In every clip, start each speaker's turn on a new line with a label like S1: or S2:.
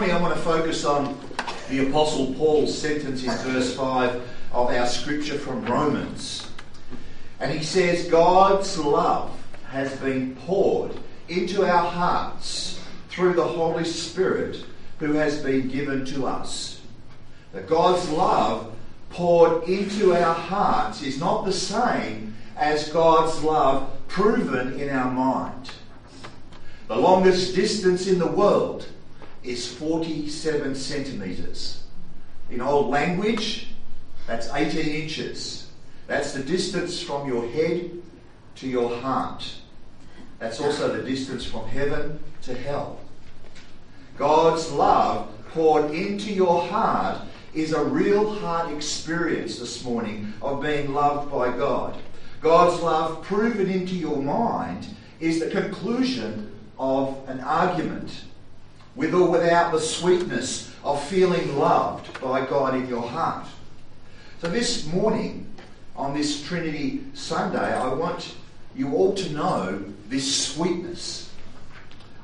S1: morning I want to focus on the Apostle Paul's sentence in verse 5 of our scripture from Romans. And he says, God's love has been poured into our hearts through the Holy Spirit who has been given to us. That God's love poured into our hearts is not the same as God's love proven in our mind. The longest distance in the world is 47 centimetres. In old language, that's 18 inches. That's the distance from your head to your heart. That's also the distance from heaven to hell. God's love poured into your heart is a real heart experience this morning of being loved by God. God's love proven into your mind is the conclusion of an argument with or without the sweetness of feeling loved by God in your heart. So, this morning, on this Trinity Sunday, I want you all to know this sweetness.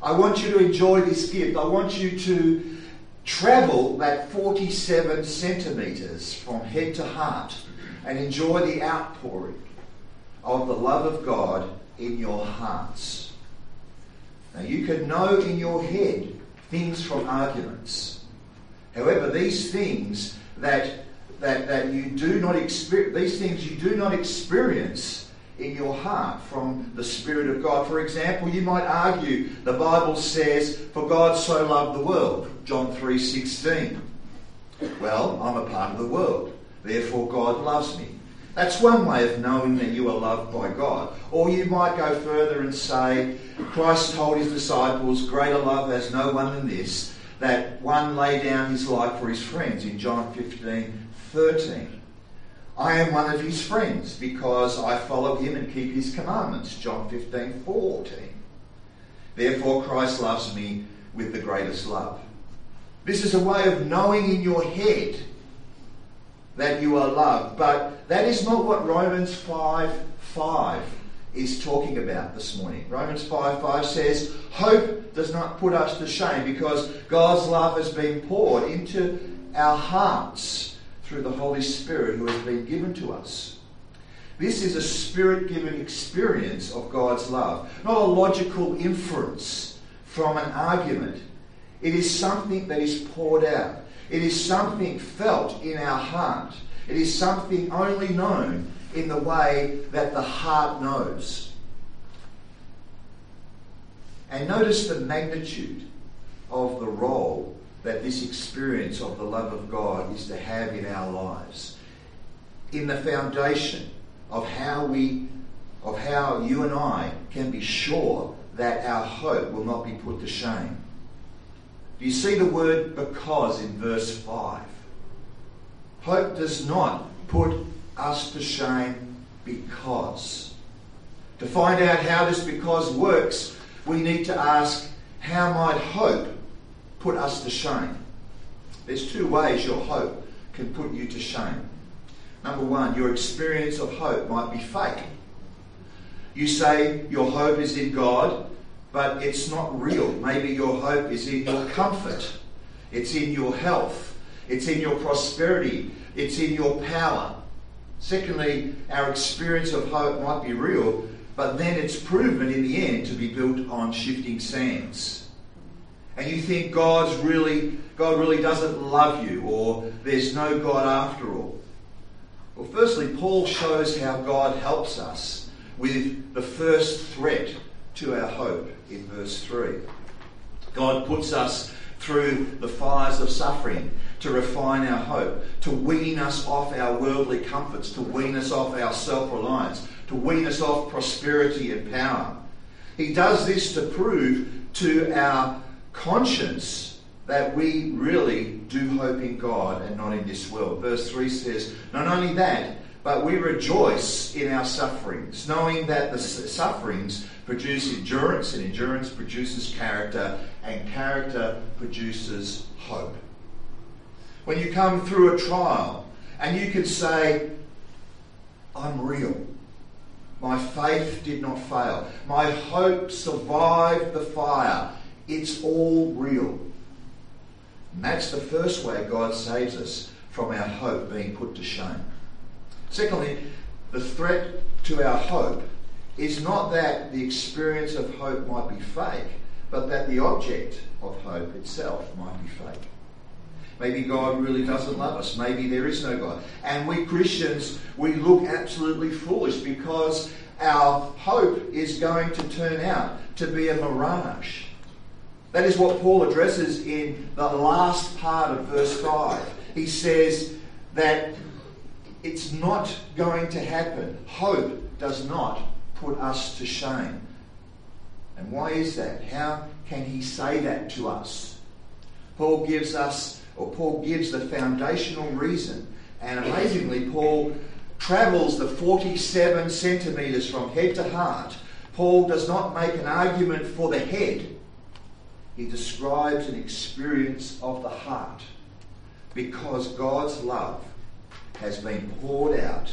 S1: I want you to enjoy this gift. I want you to travel that 47 centimetres from head to heart and enjoy the outpouring of the love of God in your hearts. Now, you can know in your head things from arguments. However, these things that, that, that you do not experience, these things you do not experience in your heart from the Spirit of God. For example, you might argue the Bible says, For God so loved the world, John 3:16. Well, I'm a part of the world, therefore God loves me. That's one way of knowing that you are loved by God. Or you might go further and say, Christ told his disciples, Greater love has no one than this, that one lay down his life for his friends in John 15 13. I am one of his friends because I follow him and keep his commandments. John 15 14. Therefore, Christ loves me with the greatest love. This is a way of knowing in your head that you are loved. But that is not what Romans 5 5 is talking about this morning. Romans 5 5 says, Hope does not put us to shame because God's love has been poured into our hearts through the Holy Spirit who has been given to us. This is a spirit given experience of God's love, not a logical inference from an argument. It is something that is poured out. It is something felt in our heart. It is something only known in the way that the heart knows. And notice the magnitude of the role that this experience of the love of God is to have in our lives. In the foundation of how we of how you and I can be sure that our hope will not be put to shame. Do you see the word because in verse 5? Hope does not put us to shame because. To find out how this because works, we need to ask how might hope put us to shame? There's two ways your hope can put you to shame. Number one, your experience of hope might be fake. You say your hope is in God, but it's not real. Maybe your hope is in your comfort, it's in your health, it's in your prosperity, it's in your power. Secondly, our experience of hope might be real, but then it's proven in the end to be built on shifting sands. And you think God's really, God really doesn't love you, or there's no God after all. Well, firstly, Paul shows how God helps us with the first threat to our hope in verse 3. God puts us through the fires of suffering to refine our hope, to wean us off our worldly comforts, to wean us off our self reliance, to wean us off prosperity and power. He does this to prove to our conscience that we really do hope in God and not in this world. Verse 3 says, Not only that, but we rejoice in our sufferings, knowing that the sufferings produce endurance, and endurance produces character, and character produces hope. When you come through a trial and you can say, I'm real. My faith did not fail. My hope survived the fire. It's all real. And that's the first way God saves us from our hope being put to shame. Secondly, the threat to our hope is not that the experience of hope might be fake, but that the object of hope itself might be fake. Maybe God really doesn't love us. Maybe there is no God. And we Christians, we look absolutely foolish because our hope is going to turn out to be a mirage. That is what Paul addresses in the last part of verse 5. He says that it's not going to happen. Hope does not put us to shame. And why is that? How can he say that to us? Paul gives us, or Paul gives the foundational reason. And amazingly, Paul travels the 47 centimetres from head to heart. Paul does not make an argument for the head, he describes an experience of the heart because God's love has been poured out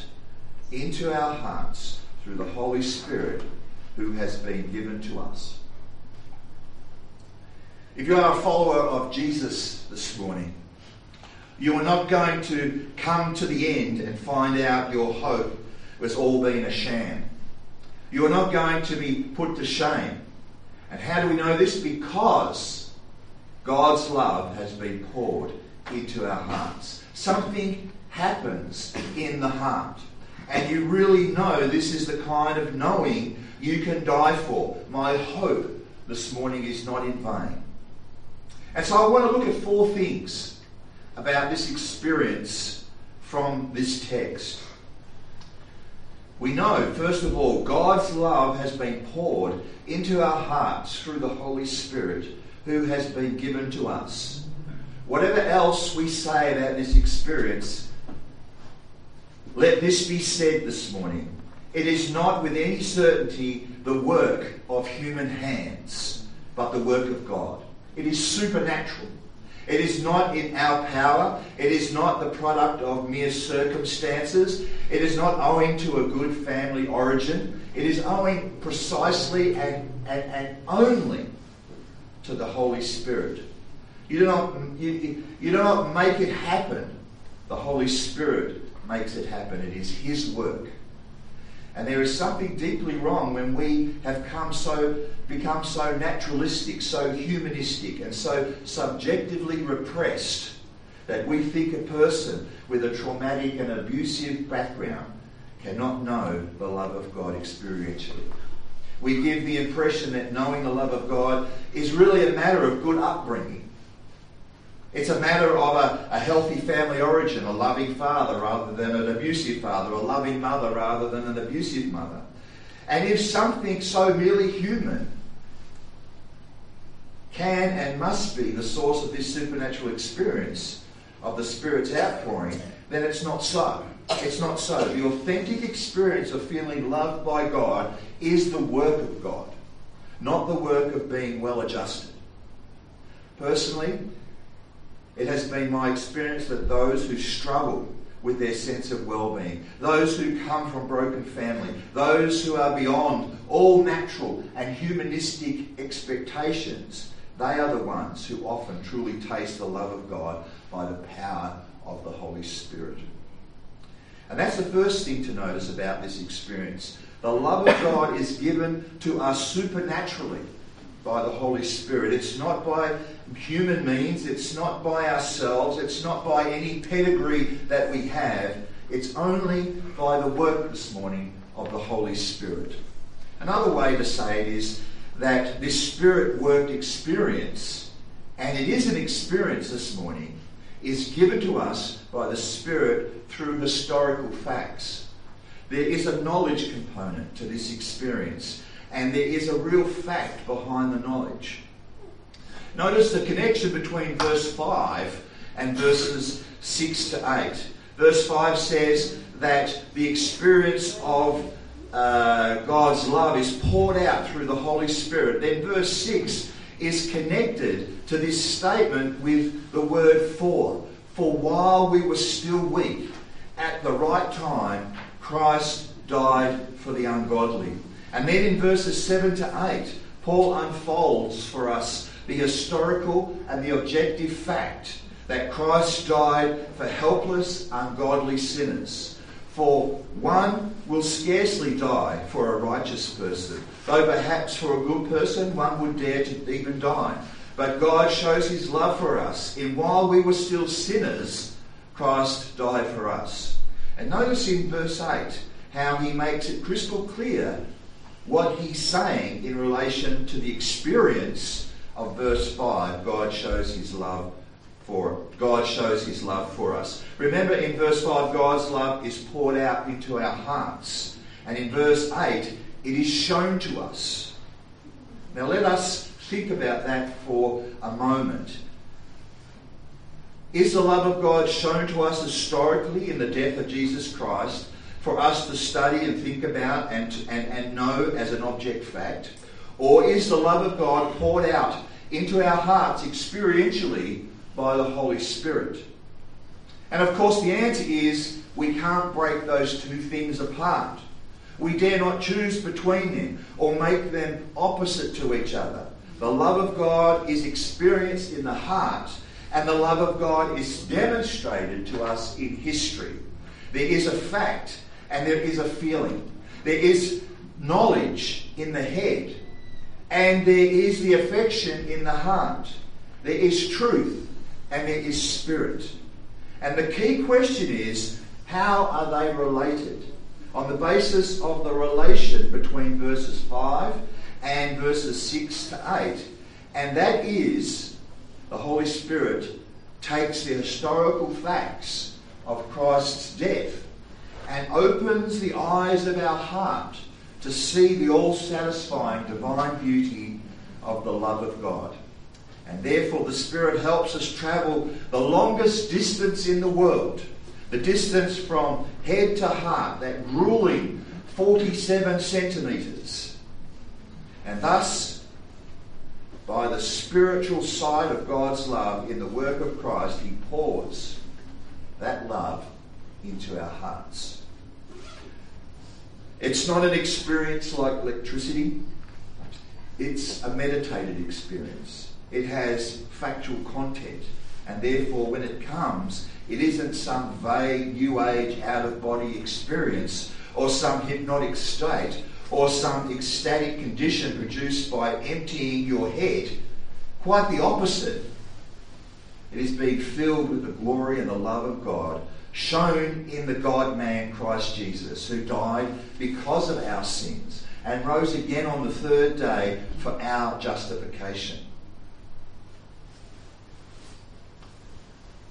S1: into our hearts through the Holy Spirit who has been given to us. If you are a follower of Jesus this morning, you are not going to come to the end and find out your hope was all been a sham. You are not going to be put to shame. And how do we know this? Because God's love has been poured into our hearts. Something happens in the heart. And you really know this is the kind of knowing you can die for. My hope this morning is not in vain. And so I want to look at four things about this experience from this text. We know, first of all, God's love has been poured into our hearts through the Holy Spirit who has been given to us. Whatever else we say about this experience, let this be said this morning. It is not with any certainty the work of human hands, but the work of God. It is supernatural. It is not in our power. It is not the product of mere circumstances. It is not owing to a good family origin. It is owing precisely and, and, and only to the Holy Spirit. You do, not, you, you do not make it happen. The Holy Spirit makes it happen. It is His work. And there is something deeply wrong when we have come so, become so naturalistic, so humanistic, and so subjectively repressed that we think a person with a traumatic and abusive background cannot know the love of God experientially. We give the impression that knowing the love of God is really a matter of good upbringing it's a matter of a, a, healthy family origin, a loving father rather than an abusive father, a loving mother rather than an abusive mother. And if something so merely human can and must be the source of this supernatural experience of the Spirit's outpouring, then it's not so. It's not so. The authentic experience of feeling loved by God is the work of God, not the work of being well adjusted. Personally, it has been my experience that those who struggle with their sense of well-being, those who come from broken family, those who are beyond all natural and humanistic expectations, they are the ones who often truly taste the love of God by the power of the Holy Spirit. And that's the first thing to notice about this experience. The love of God is given to us supernaturally by the Holy Spirit. It's not by human means, it's not by ourselves, it's not by any pedigree that we have. It's only by the work this morning of the Holy Spirit. Another way to say it is that this Spirit worked experience, and it is an experience this morning, is given to us by the Spirit through historical facts. There is a knowledge component to this experience and there is a real fact behind the knowledge. Notice the connection between verse 5 and verses 6 to 8. Verse 5 says that the experience of uh, God's love is poured out through the Holy Spirit. Then verse 6 is connected to this statement with the word for. For while we were still weak, at the right time, Christ died for the ungodly. And then in verses 7 to 8, Paul unfolds for us the historical and the objective fact that Christ died for helpless, ungodly sinners. For one will scarcely die for a righteous person, though perhaps for a good person one would dare to even die. But God shows his love for us in while we were still sinners, Christ died for us. And notice in verse 8 how he makes it crystal clear what he's saying in relation to the experience of verse 5. God shows his love for God shows his love for us. Remember in verse 5 God's love is poured out into our hearts. And in verse 8 it is shown to us. Now let us think about that for a moment. Is the love of God shown to us historically in the death of Jesus Christ for us to study and think about and, and, and know as an object fact? Or is the love of God poured out into our hearts experientially by the Holy Spirit? And of course, the answer is we can't break those two things apart. We dare not choose between them or make them opposite to each other. The love of God is experienced in the heart, and the love of God is demonstrated to us in history. There is a fact, and there is a feeling. There is knowledge in the head, and there is the affection in the heart. There is truth, and there is spirit. And the key question is how are they related? On the basis of the relation between verses 5 and verses 6 to 8. And that is the Holy Spirit takes the historical facts of Christ's death and opens the eyes of our heart to see the all satisfying divine beauty of the love of God. And therefore, the Spirit helps us travel the longest distance in the world the distance from head to heart, that grueling 47 centimetres. And thus, by the spiritual side of God's love in the work of Christ, He pours that love into our hearts. It's not an experience like electricity, it's a meditated experience. It has factual content, and therefore, when it comes, it isn't some vague, new age, out of body experience or some hypnotic state or some ecstatic condition produced by emptying your head. Quite the opposite. It is being filled with the glory and the love of God shown in the God man Christ Jesus, who died because of our sins and rose again on the third day for our justification.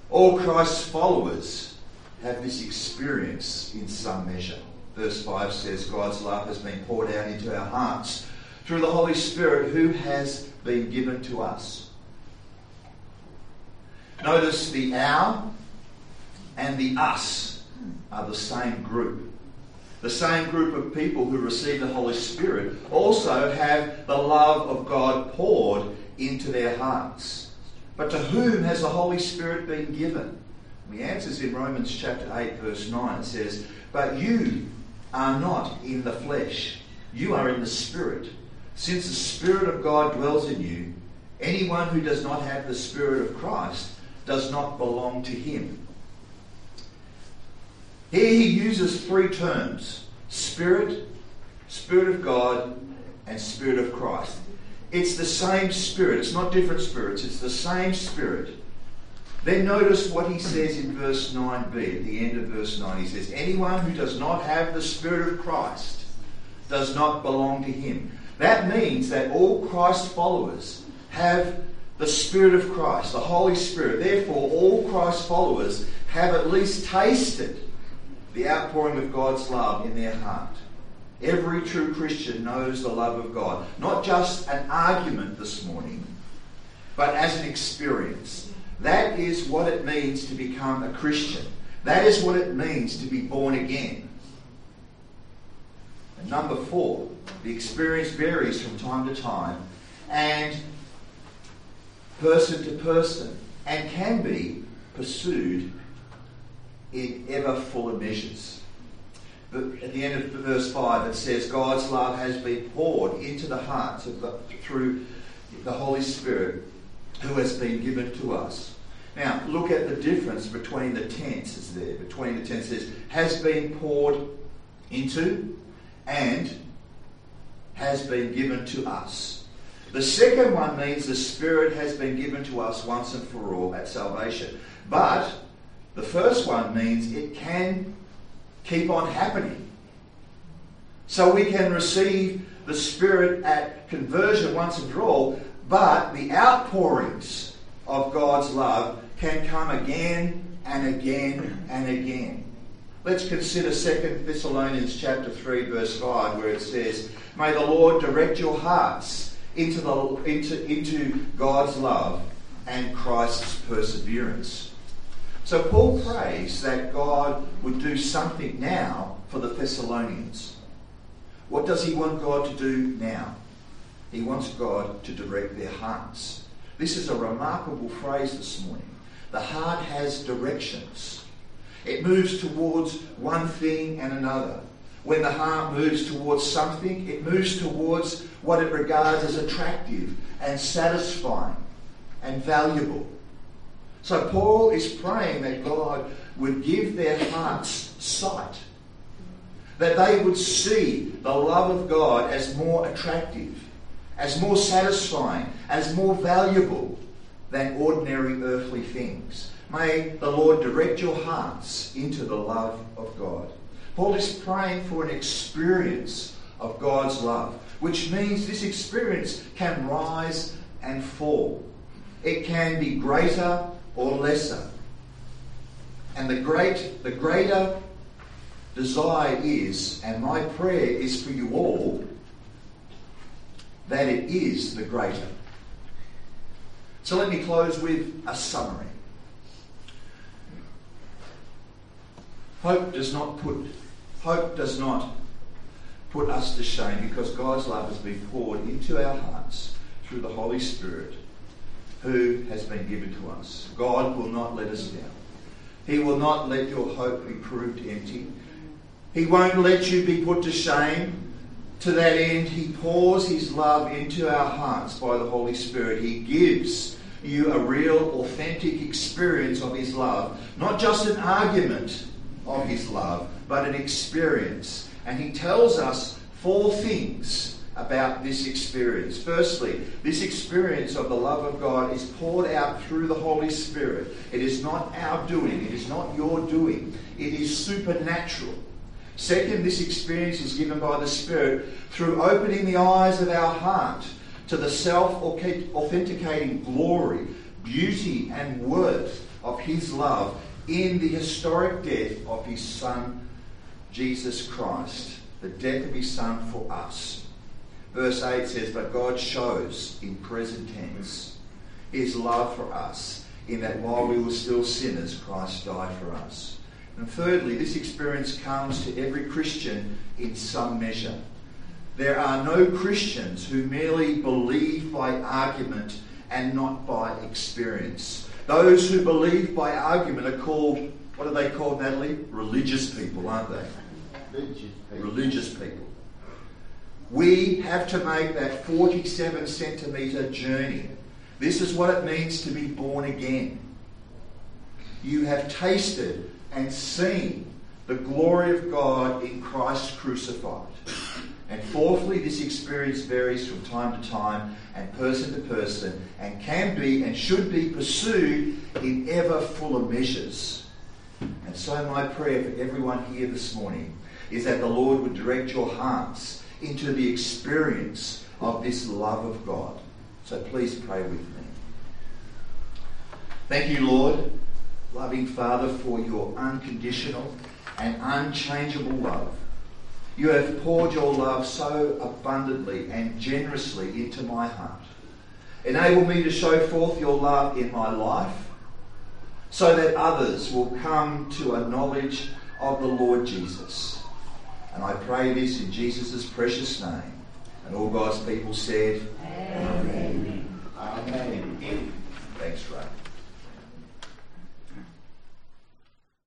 S1: All Christ's followers have this experience in some measure. Verse 5 says, God's love has been poured out into our hearts through the Holy Spirit who has been given to us. Notice the our and the us are the same group. The same group of people who receive the Holy Spirit also have the love of God poured into their hearts. But to whom has the Holy Spirit been given? The answer is in Romans chapter 8, verse 9. It says, But you are not in the flesh, you are in the Spirit. Since the Spirit of God dwells in you, anyone who does not have the Spirit of Christ does not belong to him. Here he uses three terms Spirit, Spirit of God, and Spirit of Christ. It's the same Spirit. It's not different spirits. It's the same Spirit. Then notice what he says in verse 9b, at the end of verse 9. He says, Anyone who does not have the Spirit of Christ does not belong to him. That means that all Christ followers have the Spirit of Christ, the Holy Spirit. Therefore, all Christ followers have at least tasted the outpouring of God's love in their heart. Every true Christian knows the love of God. Not just an argument this morning, but as an experience. That is what it means to become a Christian. That is what it means to be born again. And number four, the experience varies from time to time and person to person and can be pursued in ever fuller measures But at the end of verse 5, it says, God's love has been poured into the hearts of the, through the Holy Spirit who has been given to us. Now, look at the difference between the tenses there. Between the tenses, has been poured into and has been given to us. The second one means the Spirit has been given to us once and for all at salvation. But the first one means it can keep on happening. So we can receive the Spirit at conversion once and for all, but the outpourings of God's love can come again and again and again. Let's consider 2 Thessalonians chapter 3 verse 5 where it says, May the Lord direct your hearts into, the, into, into God's love and Christ's perseverance. So Paul prays that God would do something now for the Thessalonians. What does he want God to do now? He wants God to direct their hearts. This is a remarkable phrase this morning. The heart has directions. It moves towards one thing and another. When the heart moves towards something, it moves towards what it regards as attractive and satisfying and valuable. So Paul is praying that God would give their hearts sight, that they would see the love of God as more attractive, as more satisfying, as more valuable than ordinary earthly things. May the Lord direct your hearts into the love of God. Paul is praying for an experience of God's love, which means this experience can rise and fall. It can be greater or lesser. And the great the greater desire is, and my prayer is for you all, that it is the greater. So let me close with a summary. Hope does not put hope does not put us to shame because God's love has been poured into our hearts through the Holy Spirit who has been given to us. God will not let us down. He will not let your hope be proved empty. He won't let you be put to shame. To that end, He pours His love into our hearts by the Holy Spirit. He gives you a real, authentic experience of His love, not just an argument of His love, but an experience. And He tells us four things about this experience. Firstly, this experience of the love of God is poured out through the Holy Spirit. It is not our doing, it is not your doing, it is supernatural. Second, this experience is given by the Spirit through opening the eyes of our heart to the self authenticating glory, beauty, and worth of His love in the historic death of His Son, Jesus Christ, the death of His Son for us. Verse 8 says, But God shows in present tense his love for us, in that while we were still sinners, Christ died for us. And thirdly, this experience comes to every Christian in some measure. There are no Christians who merely believe by argument and not by experience. Those who believe by argument are called, what are they called, Natalie? Religious people, aren't they? Religious people. Religious people. We have to make that 47 centimetre journey. This is what it means to be born again. You have tasted and seen the glory of God in Christ crucified. And fourthly, this experience varies from time to time and person to person and can be and should be pursued in ever fuller measures. And so, my prayer for everyone here this morning is that the Lord would direct your hearts into the experience of this love of God. So please pray with me. Thank you, Lord, loving Father, for your unconditional and unchangeable love. You have poured your love so abundantly and generously into my heart. Enable me to show forth your love in my life so that others will come to a knowledge of the Lord Jesus. And I pray this in Jesus' precious name. And all God's people said, Amen. Amen.